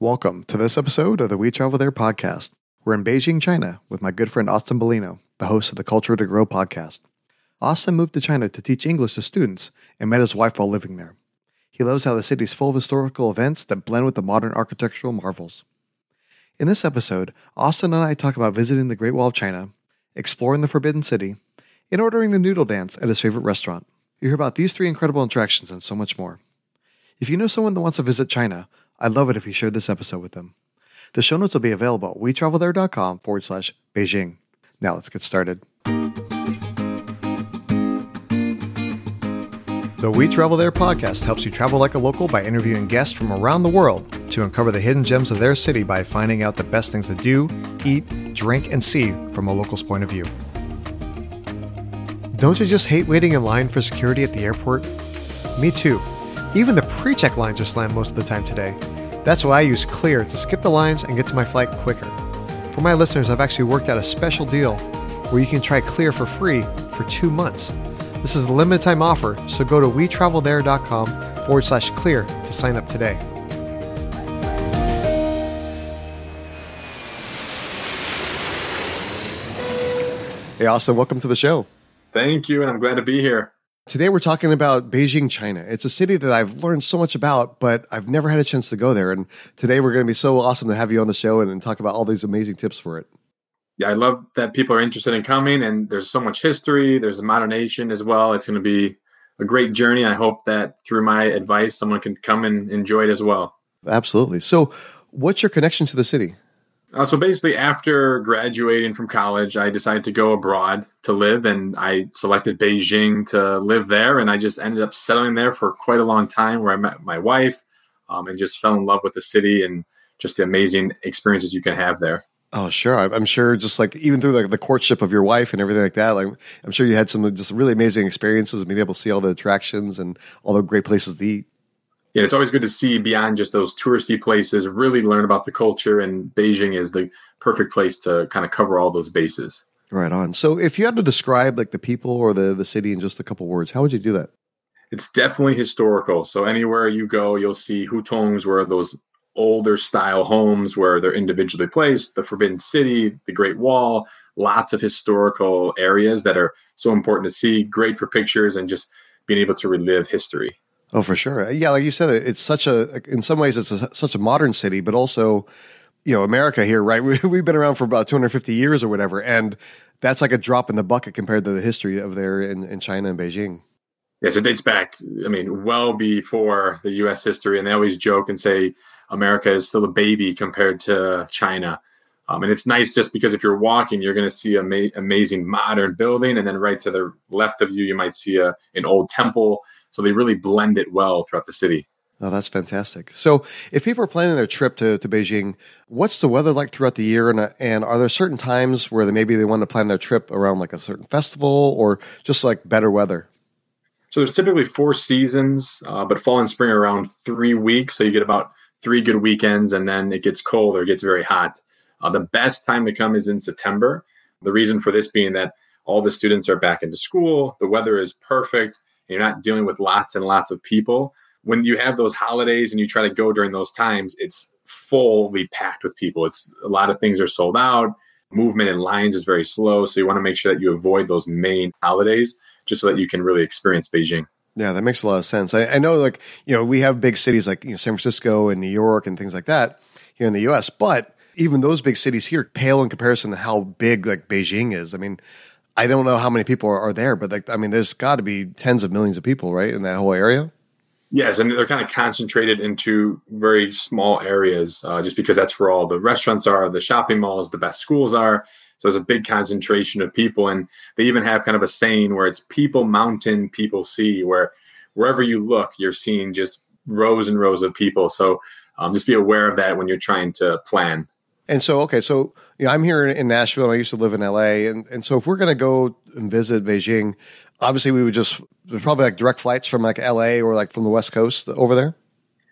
Welcome to this episode of the We Travel There podcast. We're in Beijing, China, with my good friend Austin Bellino, the host of the Culture to Grow podcast. Austin moved to China to teach English to students and met his wife while living there. He loves how the city is full of historical events that blend with the modern architectural marvels. In this episode, Austin and I talk about visiting the Great Wall of China, exploring the Forbidden City, and ordering the noodle dance at his favorite restaurant. You hear about these three incredible attractions and so much more. If you know someone that wants to visit China, I'd love it if you shared this episode with them. The show notes will be available at wetravelthere.com forward slash Beijing. Now let's get started. The We Travel There podcast helps you travel like a local by interviewing guests from around the world to uncover the hidden gems of their city by finding out the best things to do, eat, drink, and see from a local's point of view. Don't you just hate waiting in line for security at the airport? Me too. Even the pre check lines are slammed most of the time today. That's why I use Clear to skip the lines and get to my flight quicker. For my listeners, I've actually worked out a special deal where you can try Clear for free for two months. This is a limited time offer, so go to wetravelthere.com forward slash clear to sign up today. Hey, Austin, welcome to the show. Thank you, and I'm glad to be here. Today we're talking about Beijing, China. It's a city that I've learned so much about, but I've never had a chance to go there. And today we're going to be so awesome to have you on the show and, and talk about all these amazing tips for it. Yeah, I love that people are interested in coming, and there's so much history. There's a modernation as well. It's going to be a great journey. I hope that through my advice, someone can come and enjoy it as well. Absolutely. So, what's your connection to the city? Uh, so basically, after graduating from college, I decided to go abroad to live, and I selected Beijing to live there. And I just ended up settling there for quite a long time, where I met my wife, um, and just fell in love with the city and just the amazing experiences you can have there. Oh, sure. I'm sure just like even through like the courtship of your wife and everything like that, like I'm sure you had some just really amazing experiences and being able to see all the attractions and all the great places to eat yeah, it's always good to see beyond just those touristy places, really learn about the culture. And Beijing is the perfect place to kind of cover all those bases. Right on. So, if you had to describe like the people or the the city in just a couple words, how would you do that? It's definitely historical. So anywhere you go, you'll see hutongs, where those older style homes where they're individually placed. The Forbidden City, the Great Wall, lots of historical areas that are so important to see. Great for pictures and just being able to relive history. Oh, for sure. Yeah, like you said, it's such a. In some ways, it's a, such a modern city, but also, you know, America here, right? We, we've been around for about 250 years or whatever, and that's like a drop in the bucket compared to the history of there in, in China and Beijing. Yes, it dates back. I mean, well before the U.S. history, and they always joke and say America is still a baby compared to China. Um, and it's nice just because if you're walking, you're going to see ama- amazing modern building, and then right to the left of you, you might see a an old temple so they really blend it well throughout the city. Oh, that's fantastic. So, if people are planning their trip to, to Beijing, what's the weather like throughout the year? And, and are there certain times where they, maybe they want to plan their trip around like a certain festival or just like better weather? So, there's typically four seasons, uh, but fall and spring are around three weeks. So, you get about three good weekends, and then it gets cold or it gets very hot. Uh, the best time to come is in September. The reason for this being that all the students are back into school, the weather is perfect you're not dealing with lots and lots of people. When you have those holidays and you try to go during those times, it's fully packed with people. It's a lot of things are sold out. Movement in lines is very slow. So you want to make sure that you avoid those main holidays just so that you can really experience Beijing. Yeah, that makes a lot of sense. I, I, know, like you know, we have big cities like you know San Francisco and New York and things like that here in the U.S. But even those big cities here pale in comparison to how big like Beijing is. I mean, I don't know how many people are, are there, but like, I mean, there's got to be tens of millions of people, right, in that whole area. Yes, and they're kind of concentrated into very small areas, uh, just because that's where all the restaurants are, the shopping malls, the best schools are. So there's a big concentration of people, and they even have kind of a saying where it's "people mountain, people sea," where wherever you look, you're seeing just rows and rows of people. So um, just be aware of that when you're trying to plan. And so, okay, so you know, I'm here in Nashville and I used to live in LA. And, and so if we're to go and visit Beijing, obviously we would just, there's probably like direct flights from like LA or like from the West Coast over there.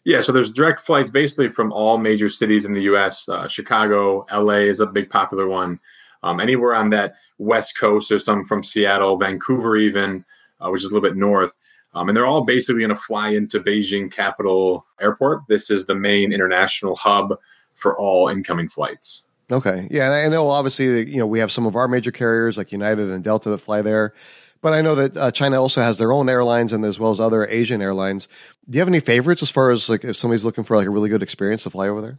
Yeah, so there's direct flights basically from all major cities in the U.S. Uh, Chicago, L.A. is a big popular one. Um, anywhere on that West Coast, there's some from Seattle, Vancouver, even, uh, which is a little bit north. Um, and they're all basically going to fly into Beijing Capital Airport. This is the main international hub for all incoming flights. Okay. Yeah. And I know obviously, you know, we have some of our major carriers like United and Delta that fly there. But I know that uh, China also has their own airlines and as well as other Asian airlines. Do you have any favorites as far as like if somebody's looking for like a really good experience to fly over there?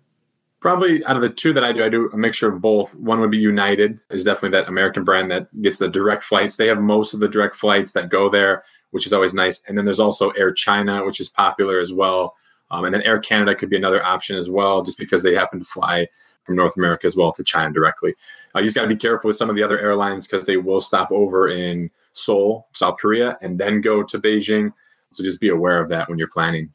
Probably out of the two that I do, I do a mixture of both. One would be United, is definitely that American brand that gets the direct flights. They have most of the direct flights that go there, which is always nice. And then there's also Air China, which is popular as well. Um, and then Air Canada could be another option as well, just because they happen to fly from North America as well to China directly. Uh, you just got to be careful with some of the other airlines because they will stop over in Seoul, South Korea, and then go to Beijing. So just be aware of that when you're planning.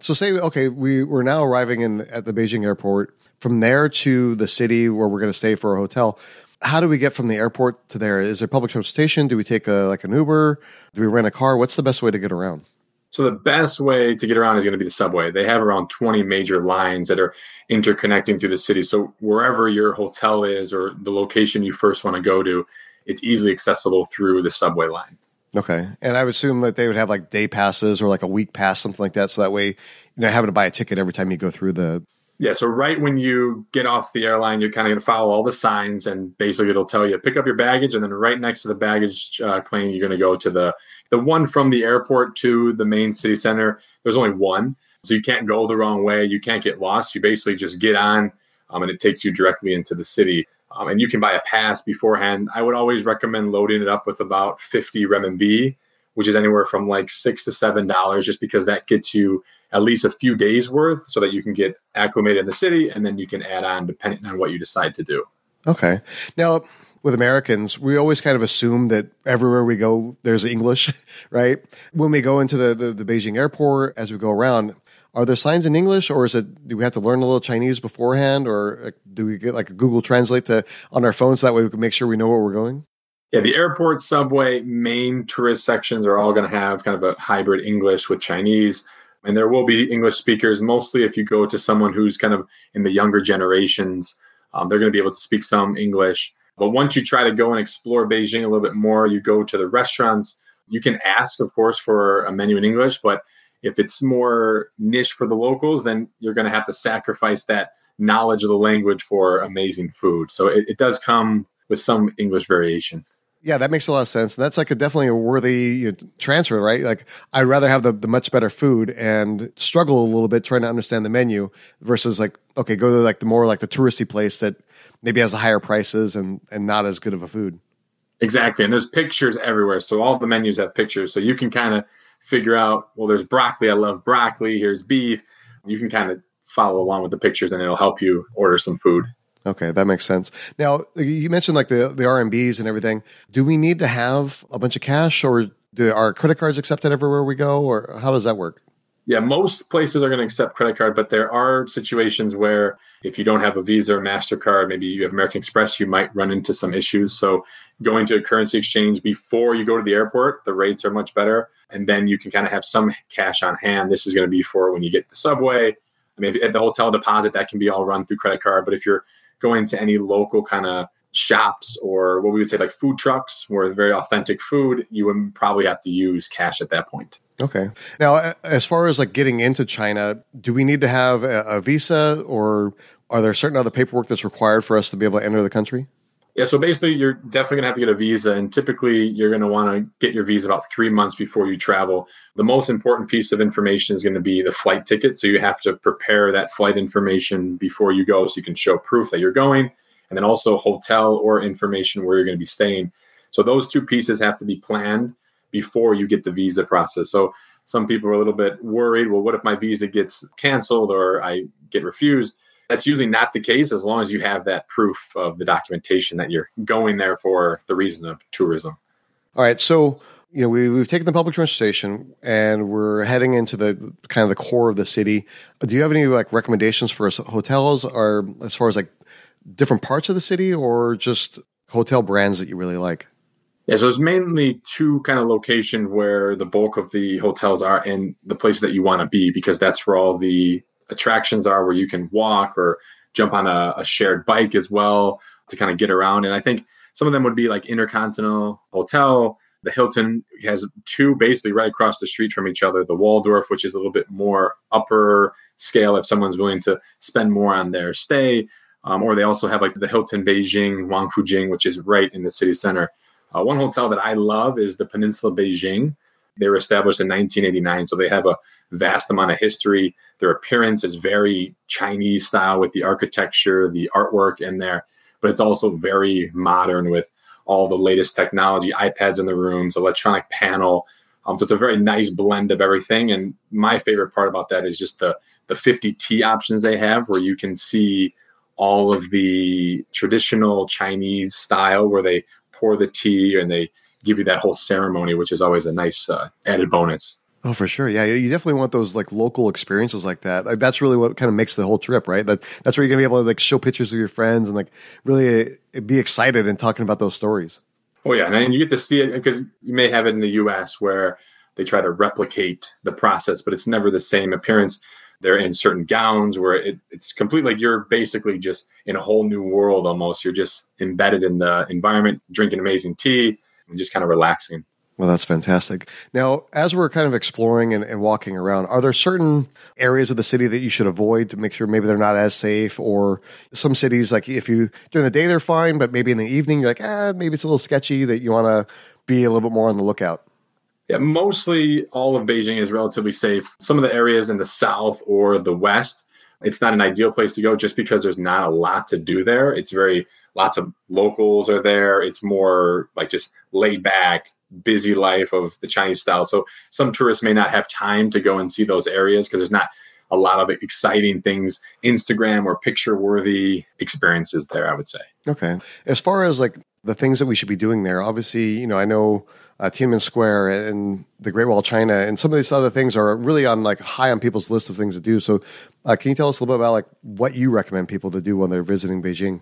So say okay, we we're now arriving in at the Beijing airport from there to the city where we're going to stay for a hotel. How do we get from the airport to there? Is there public transportation? Do we take a like an Uber? Do we rent a car? What's the best way to get around? So the best way to get around is going to be the subway. They have around 20 major lines that are interconnecting through the city. So wherever your hotel is or the location you first want to go to, it's easily accessible through the subway line. Okay. And I would assume that they would have like day passes or like a week pass, something like that. So that way, you know, having to buy a ticket every time you go through the yeah, so right when you get off the airline, you're kind of going to follow all the signs, and basically it'll tell you pick up your baggage, and then right next to the baggage uh, claim, you're going to go to the the one from the airport to the main city center. There's only one, so you can't go the wrong way. You can't get lost. You basically just get on, um, and it takes you directly into the city. Um, and you can buy a pass beforehand. I would always recommend loading it up with about 50 renminbi, which is anywhere from like six to seven dollars, just because that gets you at least a few days worth so that you can get acclimated in the city and then you can add on depending on what you decide to do. Okay. Now, with Americans, we always kind of assume that everywhere we go, there's English, right? When we go into the, the, the Beijing airport, as we go around, are there signs in English or is it, do we have to learn a little Chinese beforehand or do we get like a Google Translate to on our phones? So that way we can make sure we know where we're going? Yeah, the airport, subway, main tourist sections are all going to have kind of a hybrid English with Chinese and there will be English speakers. Mostly, if you go to someone who's kind of in the younger generations, um, they're going to be able to speak some English. But once you try to go and explore Beijing a little bit more, you go to the restaurants. You can ask, of course, for a menu in English, but if it's more niche for the locals, then you're going to have to sacrifice that knowledge of the language for amazing food. So it, it does come with some English variation. Yeah, that makes a lot of sense. And that's like a definitely a worthy you know, transfer, right? Like I'd rather have the, the much better food and struggle a little bit trying to understand the menu versus like, okay, go to like the more like the touristy place that maybe has higher prices and, and not as good of a food. Exactly. And there's pictures everywhere. So all the menus have pictures. So you can kind of figure out, well, there's broccoli. I love broccoli. Here's beef. You can kind of follow along with the pictures and it'll help you order some food. Okay, that makes sense. Now you mentioned like the the RMBs and everything. Do we need to have a bunch of cash, or do our credit cards accepted everywhere we go, or how does that work? Yeah, most places are going to accept credit card, but there are situations where if you don't have a Visa or Mastercard, maybe you have American Express, you might run into some issues. So going to a currency exchange before you go to the airport, the rates are much better, and then you can kind of have some cash on hand. This is going to be for when you get the subway. I mean, at the hotel deposit, that can be all run through credit card. But if you're going to any local kind of shops or what we would say like food trucks where very authentic food, you would probably have to use cash at that point. Okay. Now, as far as like getting into China, do we need to have a, a visa or are there certain other paperwork that's required for us to be able to enter the country? Yeah, so basically, you're definitely going to have to get a visa, and typically, you're going to want to get your visa about three months before you travel. The most important piece of information is going to be the flight ticket. So, you have to prepare that flight information before you go so you can show proof that you're going, and then also hotel or information where you're going to be staying. So, those two pieces have to be planned before you get the visa process. So, some people are a little bit worried well, what if my visa gets canceled or I get refused? That's usually not the case as long as you have that proof of the documentation that you're going there for the reason of tourism. All right. So, you know, we, we've taken the public transportation and we're heading into the kind of the core of the city. Do you have any like recommendations for hotels or as far as like different parts of the city or just hotel brands that you really like? Yeah, so there's mainly two kind of locations where the bulk of the hotels are and the places that you want to be because that's where all the attractions are where you can walk or jump on a, a shared bike as well to kind of get around. And I think some of them would be like Intercontinental Hotel, The Hilton has two basically right across the street from each other. The Waldorf, which is a little bit more upper scale if someone's willing to spend more on their stay. Um, or they also have like the Hilton Beijing, Wangfujing, which is right in the city center. Uh, one hotel that I love is the Peninsula Beijing. They were established in 1989, so they have a vast amount of history. Their appearance is very Chinese style with the architecture, the artwork in there, but it's also very modern with all the latest technology, iPads in the rooms, electronic panel. Um, so it's a very nice blend of everything. And my favorite part about that is just the the 50T options they have, where you can see all of the traditional Chinese style, where they pour the tea and they give you that whole ceremony, which is always a nice uh, added bonus. Oh, for sure. Yeah, you definitely want those like local experiences like that. Like that's really what kind of makes the whole trip, right? That that's where you're gonna be able to like show pictures of your friends and like really uh, be excited and talking about those stories. Oh yeah, and you get to see it because you may have it in the U.S. where they try to replicate the process, but it's never the same appearance. They're in certain gowns where it, it's completely like you're basically just in a whole new world almost. You're just embedded in the environment, drinking amazing tea, and just kind of relaxing. Well, that's fantastic. Now, as we're kind of exploring and, and, walking around, are there certain areas of the city that you should avoid to make sure maybe they're not as safe? Or some cities, like if you during the day they're fine, but maybe in the evening you're like, ah, maybe it's a little sketchy that you want to be a little bit more on the lookout? Yeah, mostly all of Beijing is relatively safe. Some of the areas in the south or the west, it's not an ideal place to go just because there's not a lot to do there. It's very, lots of locals are there. It's more like just laid back, busy life of the Chinese style. So some tourists may not have time to go and see those areas because there's not a lot of exciting things, Instagram or picture worthy experiences there, I would say. Okay. As far as like the things that we should be doing there, obviously, you know, I know uh, Tiananmen Square and the Great Wall of China, and some of these other things are really on like high on people's list of things to do. So, uh, can you tell us a little bit about like what you recommend people to do when they're visiting Beijing?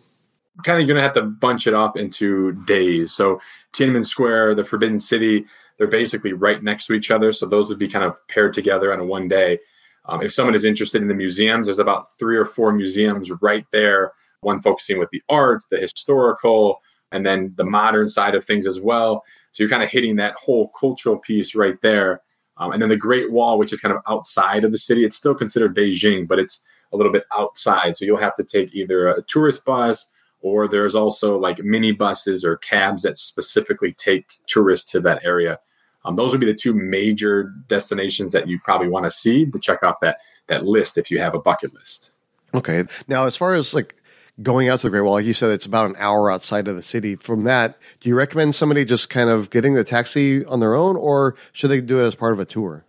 Kind of you're going to have to bunch it off into days. So, Tiananmen Square, the Forbidden City, they're basically right next to each other. So those would be kind of paired together on a one day. Um, if someone is interested in the museums, there's about three or four museums right there. One focusing with the art, the historical, and then the modern side of things as well. So you're kind of hitting that whole cultural piece right there. Um, and then the Great Wall, which is kind of outside of the city, it's still considered Beijing, but it's a little bit outside. So you'll have to take either a tourist bus or there's also like mini buses or cabs that specifically take tourists to that area. Um, those would be the two major destinations that you probably want to see to check off that that list if you have a bucket list. Okay. Now, as far as like going out to the Great Wall, like you said, it's about an hour outside of the city. From that, do you recommend somebody just kind of getting the taxi on their own, or should they do it as part of a tour?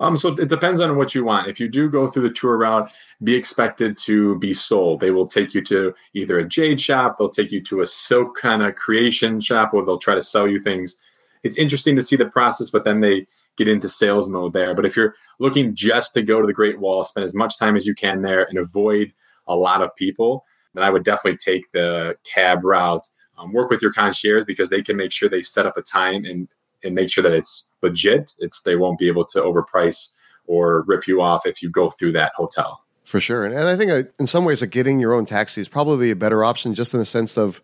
Um, so it depends on what you want. If you do go through the tour route, be expected to be sold. They will take you to either a jade shop, they'll take you to a silk kind of creation shop, or they'll try to sell you things. It's interesting to see the process, but then they get into sales mode there. But if you're looking just to go to the Great Wall, spend as much time as you can there and avoid a lot of people, then I would definitely take the cab route. Um, work with your concierge because they can make sure they set up a time and and make sure that it's legit. It's they won't be able to overprice or rip you off if you go through that hotel. For sure, and, and I think uh, in some ways, like getting your own taxi is probably a better option, just in the sense of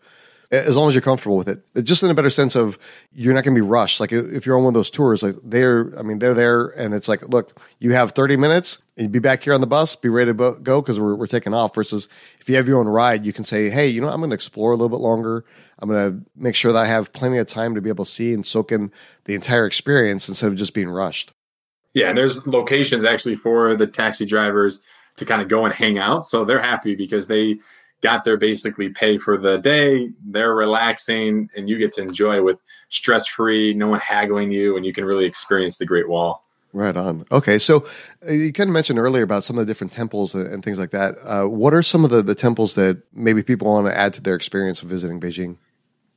as long as you're comfortable with it. Just in a better sense of you're not going to be rushed. Like if you're on one of those tours, like they're, I mean, they're there and it's like, look, you have 30 minutes and be back here on the bus, be ready to go because we're, we're taking off. Versus if you have your own ride, you can say, hey, you know, I'm going to explore a little bit longer. I'm going to make sure that I have plenty of time to be able to see and soak in the entire experience instead of just being rushed. Yeah. And there's locations actually for the taxi drivers to kind of go and hang out. So they're happy because they, got their basically pay for the day. They're relaxing, and you get to enjoy with stress free, no one haggling you, and you can really experience the Great Wall. Right on. Okay, so uh, you kind of mentioned earlier about some of the different temples and, things like that. Uh, what are some of the, the temples that maybe people want to add to their experience of visiting Beijing?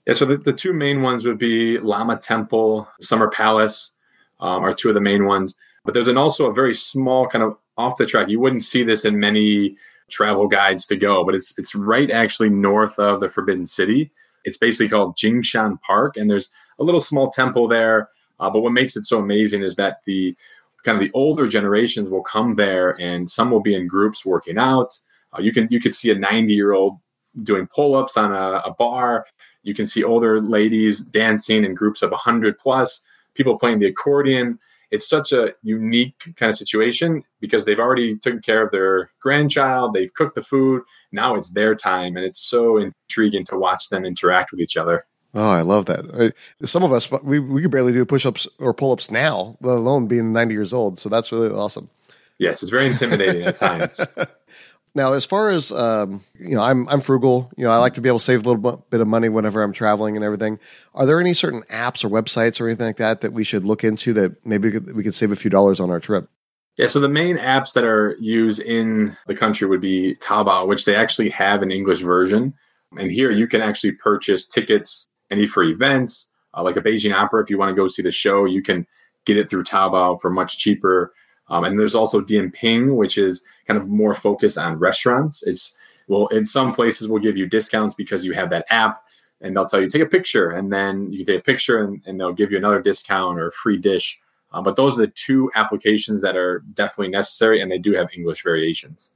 Yeah, so the, the two main ones would be Lama Temple, Summer Palace um, are two of the main ones. But there's an also a very small kind of off the track. You wouldn't see this in many travel guides to go, but it's it's right actually north of the Forbidden City. It's basically called Jingshan Park, and there's a little small temple there. Uh, but what makes it so amazing is that the kind of the older generations will come there, and some will be in groups working out. Uh, you can you could see a 90 year old doing pull ups on a, a bar. You can see older ladies dancing in groups of 100 plus, people playing the accordion. It's such a unique kind of situation because they've already taken care of their grandchild, they've cooked the food. Now it's their time, and it's so intriguing to watch them interact with each other. Oh, I love that. Some of us, we, we could barely do push ups or pull ups now, let alone being 90 years old. So that's really awesome. Yes, it's very intimidating at times. Now, as far as um, you know, I'm I'm frugal. You know, I like to be able to save a little bit of money whenever I'm traveling and everything. Are there any certain apps or websites or anything like that that we should look into that maybe we could, we could save a few dollars on our trip? Yeah, so the main apps that are used in the country would be Taobao, which they actually have an English version. And here you can actually purchase tickets any for events, uh, like a Beijing Opera. If you want to go see the show, you can get it through Taobao for much cheaper. Um, and there's also Dianping, which is kind of more focus on restaurants. It's well, in some places we'll give you discounts because you have that app, and they'll tell you take a picture, and then you take a picture, and, and they'll give you another discount or a free dish. Um, but those are the two applications that are definitely necessary, and they do have English variations.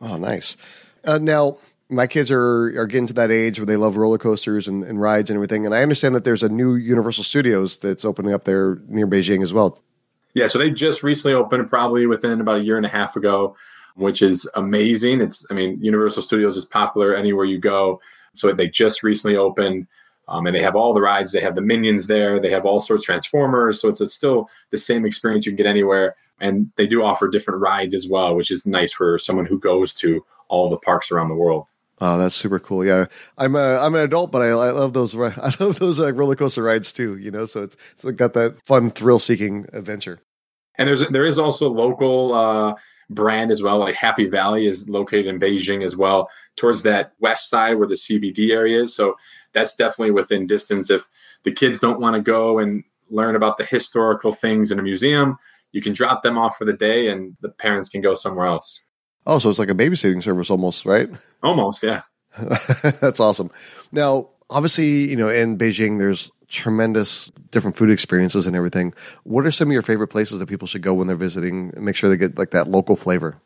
Oh, nice. Uh, now, my kids are are getting to that age where they love roller coasters and, and, rides and everything. And I understand that there's a new Universal Studios that's opening up there near Beijing as well. Yeah, so they just recently opened, probably within about a year and a half ago, which is amazing. It's, I mean, Universal Studios is popular anywhere you go. So they just recently opened, um, and they have all the rides. They have the Minions there. They have all sorts of Transformers. So it's, it's still the same experience you can get anywhere. And they do offer different rides as well, which is nice for someone who goes to all the parks around the world. Oh, that's super cool. Yeah, I'm a I'm an adult, but I, I love those I love those like roller coaster rides too. You know, so it's, it's got that fun thrill seeking adventure. And there's there is also local uh, brand as well. Like Happy Valley is located in Beijing as well, towards that west side where the CBD area is. So that's definitely within distance. If the kids don't want to go and learn about the historical things in a museum, you can drop them off for the day, and the parents can go somewhere else. Oh, so it's like a babysitting service almost, right? Almost, yeah. That's awesome. Now, obviously, you know, in Beijing, there's tremendous different food experiences and everything. What are some of your favorite places that people should go when they're visiting and make sure they get like that local flavor?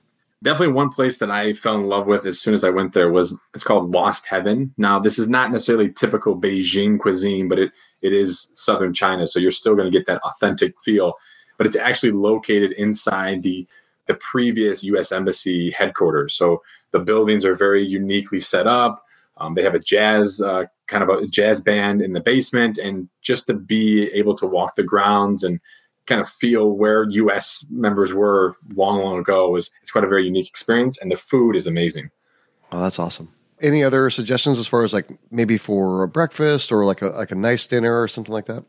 Definitely one place that I fell in love with as soon as I went there was it's called Lost Heaven. Now, this is not necessarily typical Beijing cuisine, but it it is southern China, so you're still going to get that authentic feel. But it's actually located inside the the previous U.S. Embassy headquarters. So the buildings are very uniquely set up. Um, they have a jazz uh, kind of a jazz band in the basement, and just to be able to walk the grounds and kind of feel where U.S. members were long, long ago was it's quite a very unique experience, and the food is amazing. Oh, that's awesome. Any other suggestions as far as like maybe for a breakfast or like a like a nice dinner or something like that?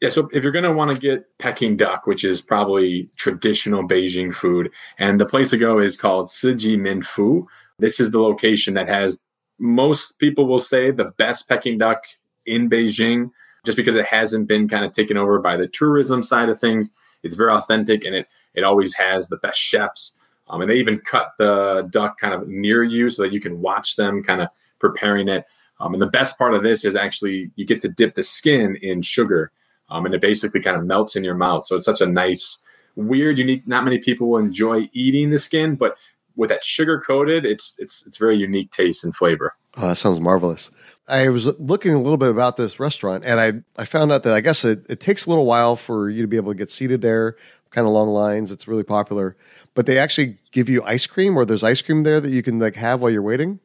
Yeah, so if you're going to want to get Peking duck, which is probably traditional Beijing food, and the place to go is called Siji Min Fu. This is the location that has most people will say the best Peking duck in Beijing, just because it hasn't been kind of taken over by the tourism side of things. It's very authentic, and it it always has the best chefs. Um, and they even cut the duck kind of near you so that you can watch them kind of preparing it. Um, and the best part of this is actually you get to dip the skin in sugar um, and it basically kind of melts in your mouth. So it's such a nice, weird, unique. Not many people will enjoy eating the skin, but with that sugar coated, it's it's it's very unique taste and flavor. Oh, that sounds marvelous. I was looking a little bit about this restaurant, and I I found out that I guess it, it takes a little while for you to be able to get seated there, kind of long lines. It's really popular, but they actually give you ice cream, or there's ice cream there that you can like have while you're waiting.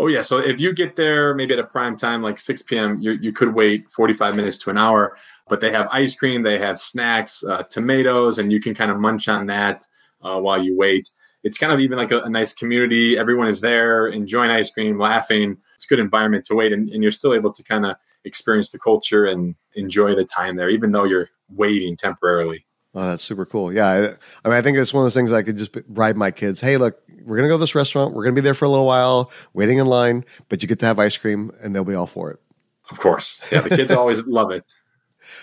Oh yeah, so if you get there maybe at a prime time like 6 p.m., you you could wait 45 minutes to an hour but they have ice cream, they have snacks, uh, tomatoes, and you can kind of munch on that uh, while you wait. It's kind of even like a, a, nice community. Everyone is there enjoying ice cream, laughing. It's a good environment to wait, and, and you're still able to kind of experience the culture and enjoy the time there, even though you're waiting temporarily. Oh, that's super cool. Yeah. I, I, mean, I think it's one of those things I could just bribe my kids. Hey, look, we're going to go to this restaurant. We're going to be there for a little while, waiting in line, but you get to have ice cream and they'll be all for it. Of course. Yeah. The kids always love it.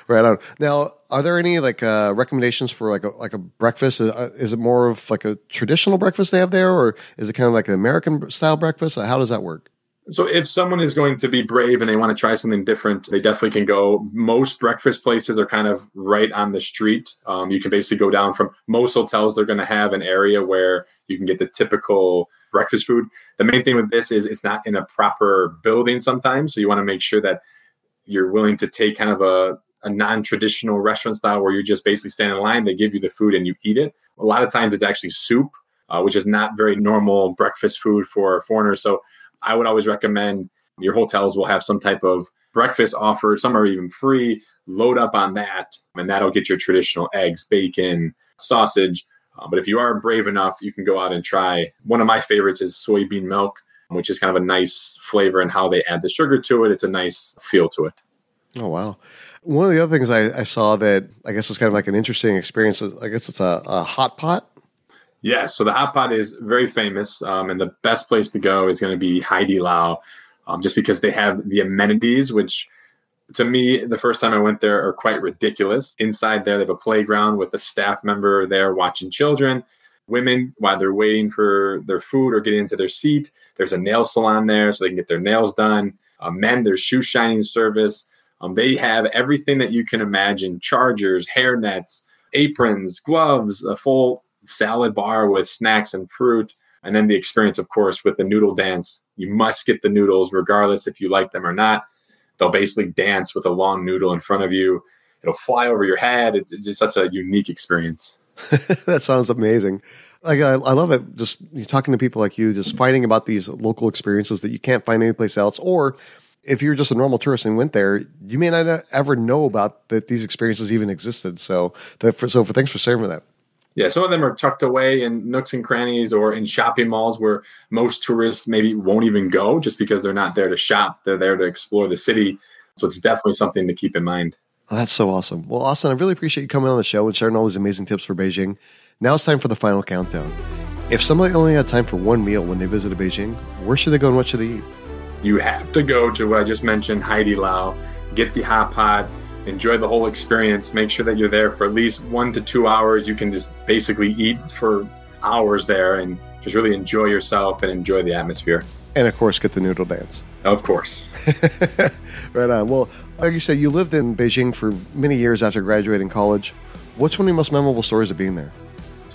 Right on. Now, are there any like uh, recommendations for like a like a breakfast? Is, uh, is, it more of like a traditional breakfast they have there, or is it kind of like an American style breakfast? How does that work? So, if someone is going to be brave and they want to try something different, they definitely can go. Most breakfast places are kind of right on the street. Um, you can basically go down from most hotels. They're going to have an area where you can get the typical breakfast food. The main thing with this is it's not in a proper building sometimes, so you want to make sure that you're willing to take kind of a, a non-traditional restaurant style where you just basically stand in line, they give you the food and you eat it. A lot of times it's actually soup, uh, which is not very normal breakfast food for foreigners. So I would always recommend your hotels will have some type of breakfast offered. Some are even free. Load up on that, and that'll get your traditional eggs, bacon, sausage. Uh, but if you are brave enough, you can go out and try. One of my favorites is soybean milk, which is kind of a nice flavor and how they add the sugar to it. It's a nice feel to it. Oh, wow. One of the other things I, I saw that I guess is kind of like an interesting experience. I guess it's a, a hot pot. Yeah, so the hot pot is very famous, um, and the best place to go is going to be Haidilao, um, just because they have the amenities, which to me, the first time I went there, are quite ridiculous. Inside there, they have a playground with a staff member there watching children. Women, while they're waiting for their food or getting into their seat, there's a nail salon there so they can get their nails done. Uh, men, there's shoe shining service. Um, they have everything that you can imagine chargers, hair nets, aprons, gloves, a full salad bar with snacks and fruit. And then the experience, of course, with the noodle dance. You must get the noodles, regardless if you like them or not. They'll basically dance with a long noodle in front of you. It'll fly over your head. It's, it's just such a unique experience. that sounds amazing. Like I, I love it. Just talking to people like you, just finding about these local experiences that you can't find anyplace else, or if you're just a normal tourist and went there, you may not ever know about that these experiences even existed. So, that for, so for thanks for sharing with that. Yeah, some of them are tucked away in nooks and crannies or in shopping malls where most tourists maybe won't even go just because they're not there to shop. They're there to explore the city. So it's definitely something to keep in mind. That's so awesome. Well, Austin, I really appreciate you coming on the show and sharing all these amazing tips for Beijing. Now it's time for the final countdown. If somebody only had time for one meal when they visited Beijing, where should they go and what should they eat? You have to go to what I just mentioned, Haidilao, get the hot pot, enjoy the whole experience. Make sure that you're there for at least one to two hours. You can just basically eat for hours there and just really enjoy yourself and enjoy the atmosphere. And of course, get the noodle dance. Of course. right on. Well, like you said, you lived in Beijing for many years after graduating college. What's one of your most memorable stories of being there?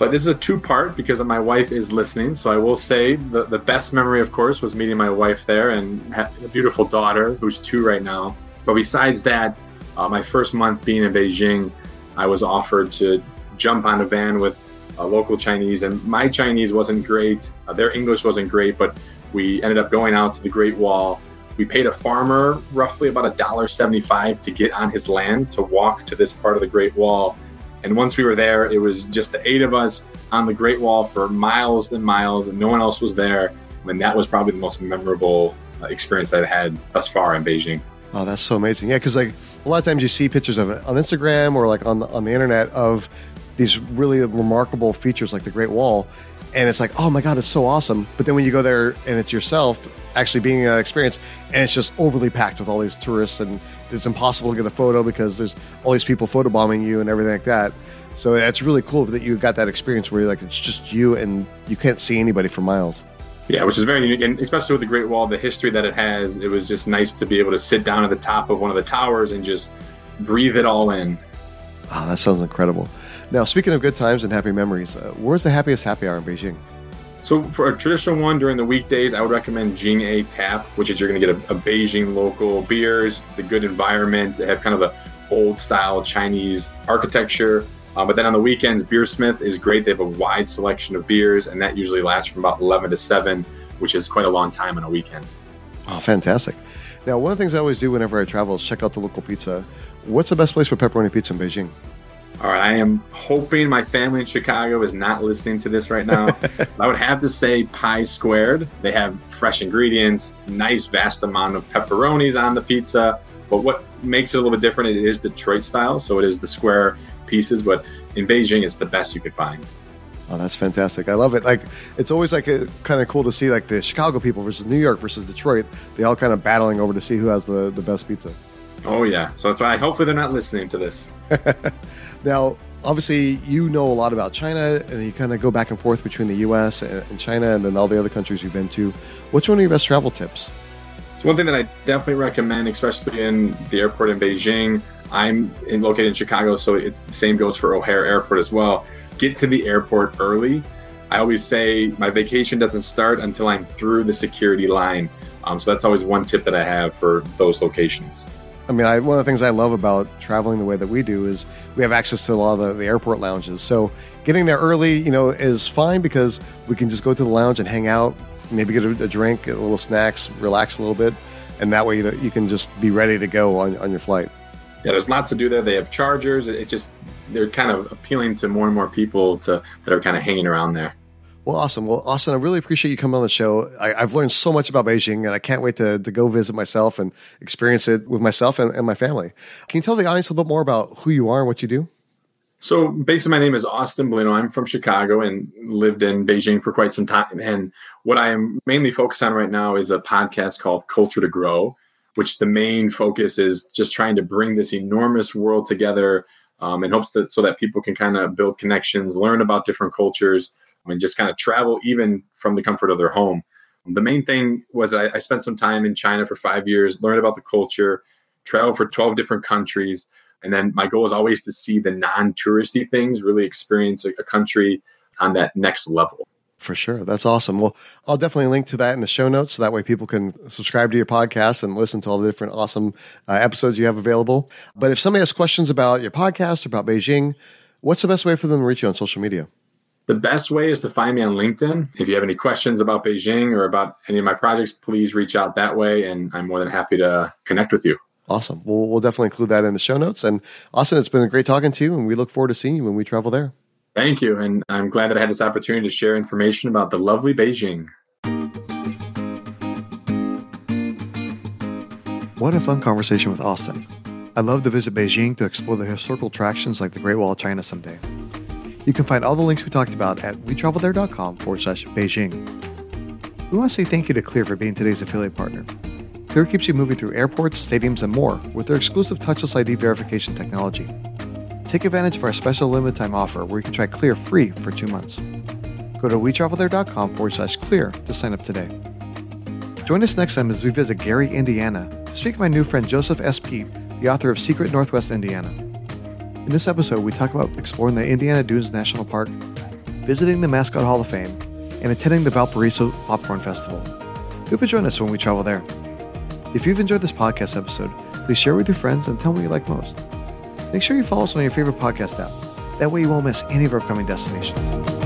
So this is a two-part because my wife is listening. So I will say the, the best memory, of course, was meeting my wife there and a beautiful daughter who's two right now. But besides that, uh, my first month being in Beijing, I was offered to jump on a van with a local Chinese, and my Chinese wasn't great. Uh, their English wasn't great, but we ended up going out to the Great Wall. We paid a farmer roughly about a dollar seventy-five to get on his land to walk to this part of the Great Wall. And once we were there, it was just the eight of us on the Great Wall for miles and miles, and no one else was there. And that was probably the most memorable uh, experience I've had thus far in Beijing. Oh, that's so amazing! Yeah, because like a lot of times you see pictures of it on Instagram or like on the, on the internet of these really remarkable features like the Great Wall, and it's like, oh my god, it's so awesome. But then when you go there and it's yourself actually being an experience, and it's just overly packed with all these tourists, and it's impossible to get a photo because there's all these people photobombing you and everything like that. So it's really cool that you got that experience where you're like it's just you and you can't see anybody for miles. Yeah, which is very unique, and especially with the Great Wall, the history that it has. It was just nice to be able to sit down at the top of one of the towers and just breathe it all in. Oh, that sounds incredible. Now, speaking of good times and happy memories, uh, where's the happiest happy hour in Beijing? So, for a traditional one during the weekdays, I would recommend Jing A Tap, which is you're going to get a, a Beijing local beers, the good environment, they have kind of a old style Chinese architecture. Uh, but then on the weekends, Beersmith is great. They have a wide selection of beers, and that usually lasts from about 11 to 7, which is quite a long time on a weekend. Oh, fantastic. Now, one of the things I always do whenever I travel is check out the local pizza. What's the best place for pepperoni pizza in Beijing? All right, I am hoping my family in Chicago is not listening to this right now. I would have to say Pi Squared. They have fresh ingredients, nice vast amount of pepperonis on the pizza. But what makes it a little bit different, it is Detroit style. So it is the square pieces, but in Beijing, it's the best you could find. Oh, that's fantastic! I love it. Like it's always like kind of cool to see like the Chicago people versus New York versus Detroit. They all kind of battling over to see who has the the best pizza. Oh yeah, so that's why hopefully they're not listening to this. now, obviously, you know a lot about China, and you kind of go back and forth between the U.S. and China, and then all the other countries you've been to. What's one of your best travel tips? So one thing that I definitely recommend, especially in the airport in Beijing, I'm located in Chicago, so it's the same goes for O'Hare Airport as well. Get to the airport early. I always say my vacation doesn't start until I'm through the security line. Um, so that's always one tip that I have for those locations. I mean, I, one of the things I love about traveling the way that we do is we have access to a lot of the, the airport lounges. So getting there early, you know, is fine because we can just go to the lounge and hang out, maybe get a, a drink, a little snacks, relax a little bit, and that way you, know, you can just be ready to go on, on your flight. Yeah, there's lots to do there. They have chargers. It, it just they're kind of appealing to more and more people to that are kind of hanging around there. Well, awesome. Well, Austin, I really appreciate you coming on the show. I, have learned so much about Beijing, and I can't wait to, to go visit myself and experience it with myself and, and my family. Can you tell the audience a little bit more about who you are and what you do? So, basically, my name is Austin Blino. I'm from Chicago and lived in Beijing for quite some time. And what I am mainly focused on right now is a podcast called Culture to Grow, which the main focus is just trying to bring this enormous world together um, in hopes that so that people can kind of build connections, learn about different cultures, and just kind of travel even from the comfort of their home. The main thing was I, I spent some time in China for five years, learned about the culture, traveled for 12 different countries. And then my goal is always to see the non touristy things, really experience a, a country on that next level. For sure. That's awesome. Well, I'll definitely link to that in the show notes so that way people can subscribe to your podcast and listen to all the different awesome uh, episodes you have available. But if somebody has questions about your podcast or about Beijing, what's the best way for them to reach you on social media? The best way is to find me on LinkedIn. If you have any questions about Beijing or about any of my projects, please reach out that way, and I'm more than happy to connect with you. Awesome. Well, we'll definitely include that in the show notes. And Austin, it's been a great talking to you, and we look forward to seeing you when we travel there. Thank you. And I'm glad that I had this opportunity to share information about the lovely Beijing. What a fun conversation with Austin. I'd love to visit Beijing to explore the historical attractions like the Great Wall of China someday. You can find all the links we talked about at wetravelthere.com forward slash Beijing. We want to say thank you to Clear for being today's affiliate partner. Clear keeps you moving through airports, stadiums, and more with their exclusive touchless ID verification technology. Take advantage of our special limited time offer where you can try Clear free for two months. Go to wetravelthere.com forward slash clear to sign up today. Join us next time as we visit Gary, Indiana, to speak with my new friend Joseph S. Pete, the author of Secret Northwest Indiana. In this episode, we talk about exploring the Indiana Dunes National Park, visiting the Mascot Hall of Fame, and attending the Valparaiso Popcorn Festival. Hope you join us when we travel there. If you've enjoyed this podcast episode, please share with your friends and tell me what you like most. Make sure you follow us on your favorite podcast app. That way you won't miss any of our upcoming destinations.